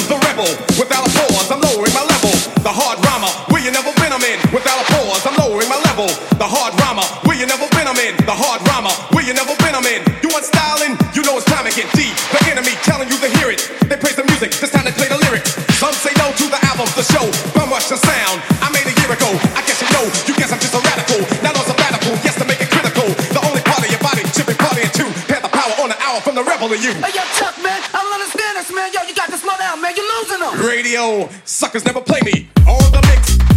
the rebel. Without a pause, I'm lowering my level. The hard rhymer, where you never been, I'm in. Without a pause, I'm lowering my level. The hard rhymer, where you never been, I'm in. The hard rhymer, where you never been, I'm in. You want styling? You know it's time to. The enemy telling you to hear it. They praise the music, it's time to play the lyrics. Some say no to the album, the show. Bum rush the sound. I made a year ago. I guess you know. You guess I'm just a radical. Not on sabbatical. Yes, to make it critical. The only part of your body should be party in two. Had the power on the hour from the rebel to you. Hey, yo, Chuck, man man. Yo, you got to slow down, man. You're losing them. Radio suckers never play me. On the mix.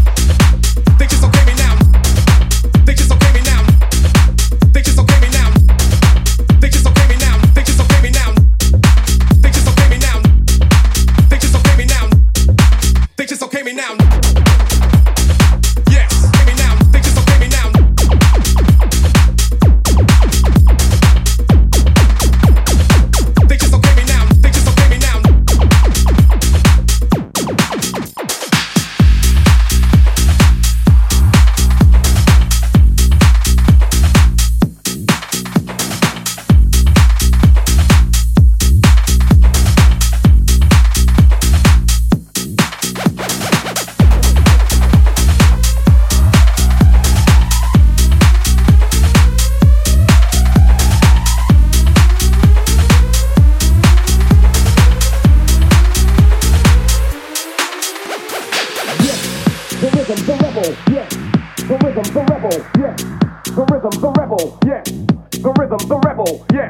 The rhythm, the rebel, yeah. The rhythm, the rebel, yeah.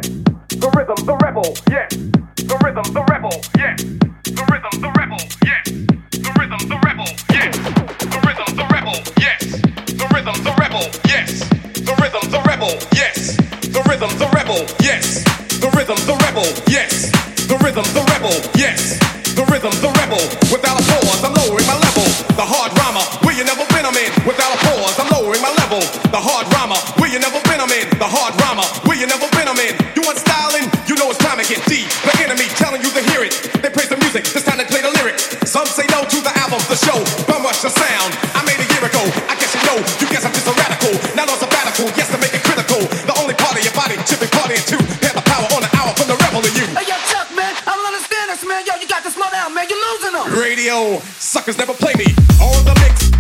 The rhythm, the rebel, yeah. The rhythm, the rebel, yeah. The rhythm, the rebel, yeah. The rhythm, the rebel, yeah. The rhythm, the rebel, yes. The rhythm, the rebel, yes. The rhythm, the rebel, yes. The rhythm, the rebel, yes. The rhythm, the rebel, yes. The rhythm, the rebel, yes. The rhythm, the rebel. Without a They praise the music, this time they play the lyrics. Some say no to the album, the show. Bum rush the sound. I made a year ago. I guess you know. You guess I'm just a radical. Not on sabbatical. Yes, to make it critical. The only part of your body, chipping party in two. Pair the power on the hour from the rebel to you. Hey, yo, Chuck, man, I don't understand this, man. Yo, you got to slow down, man. You're losing them. Radio suckers never play me. All the mix.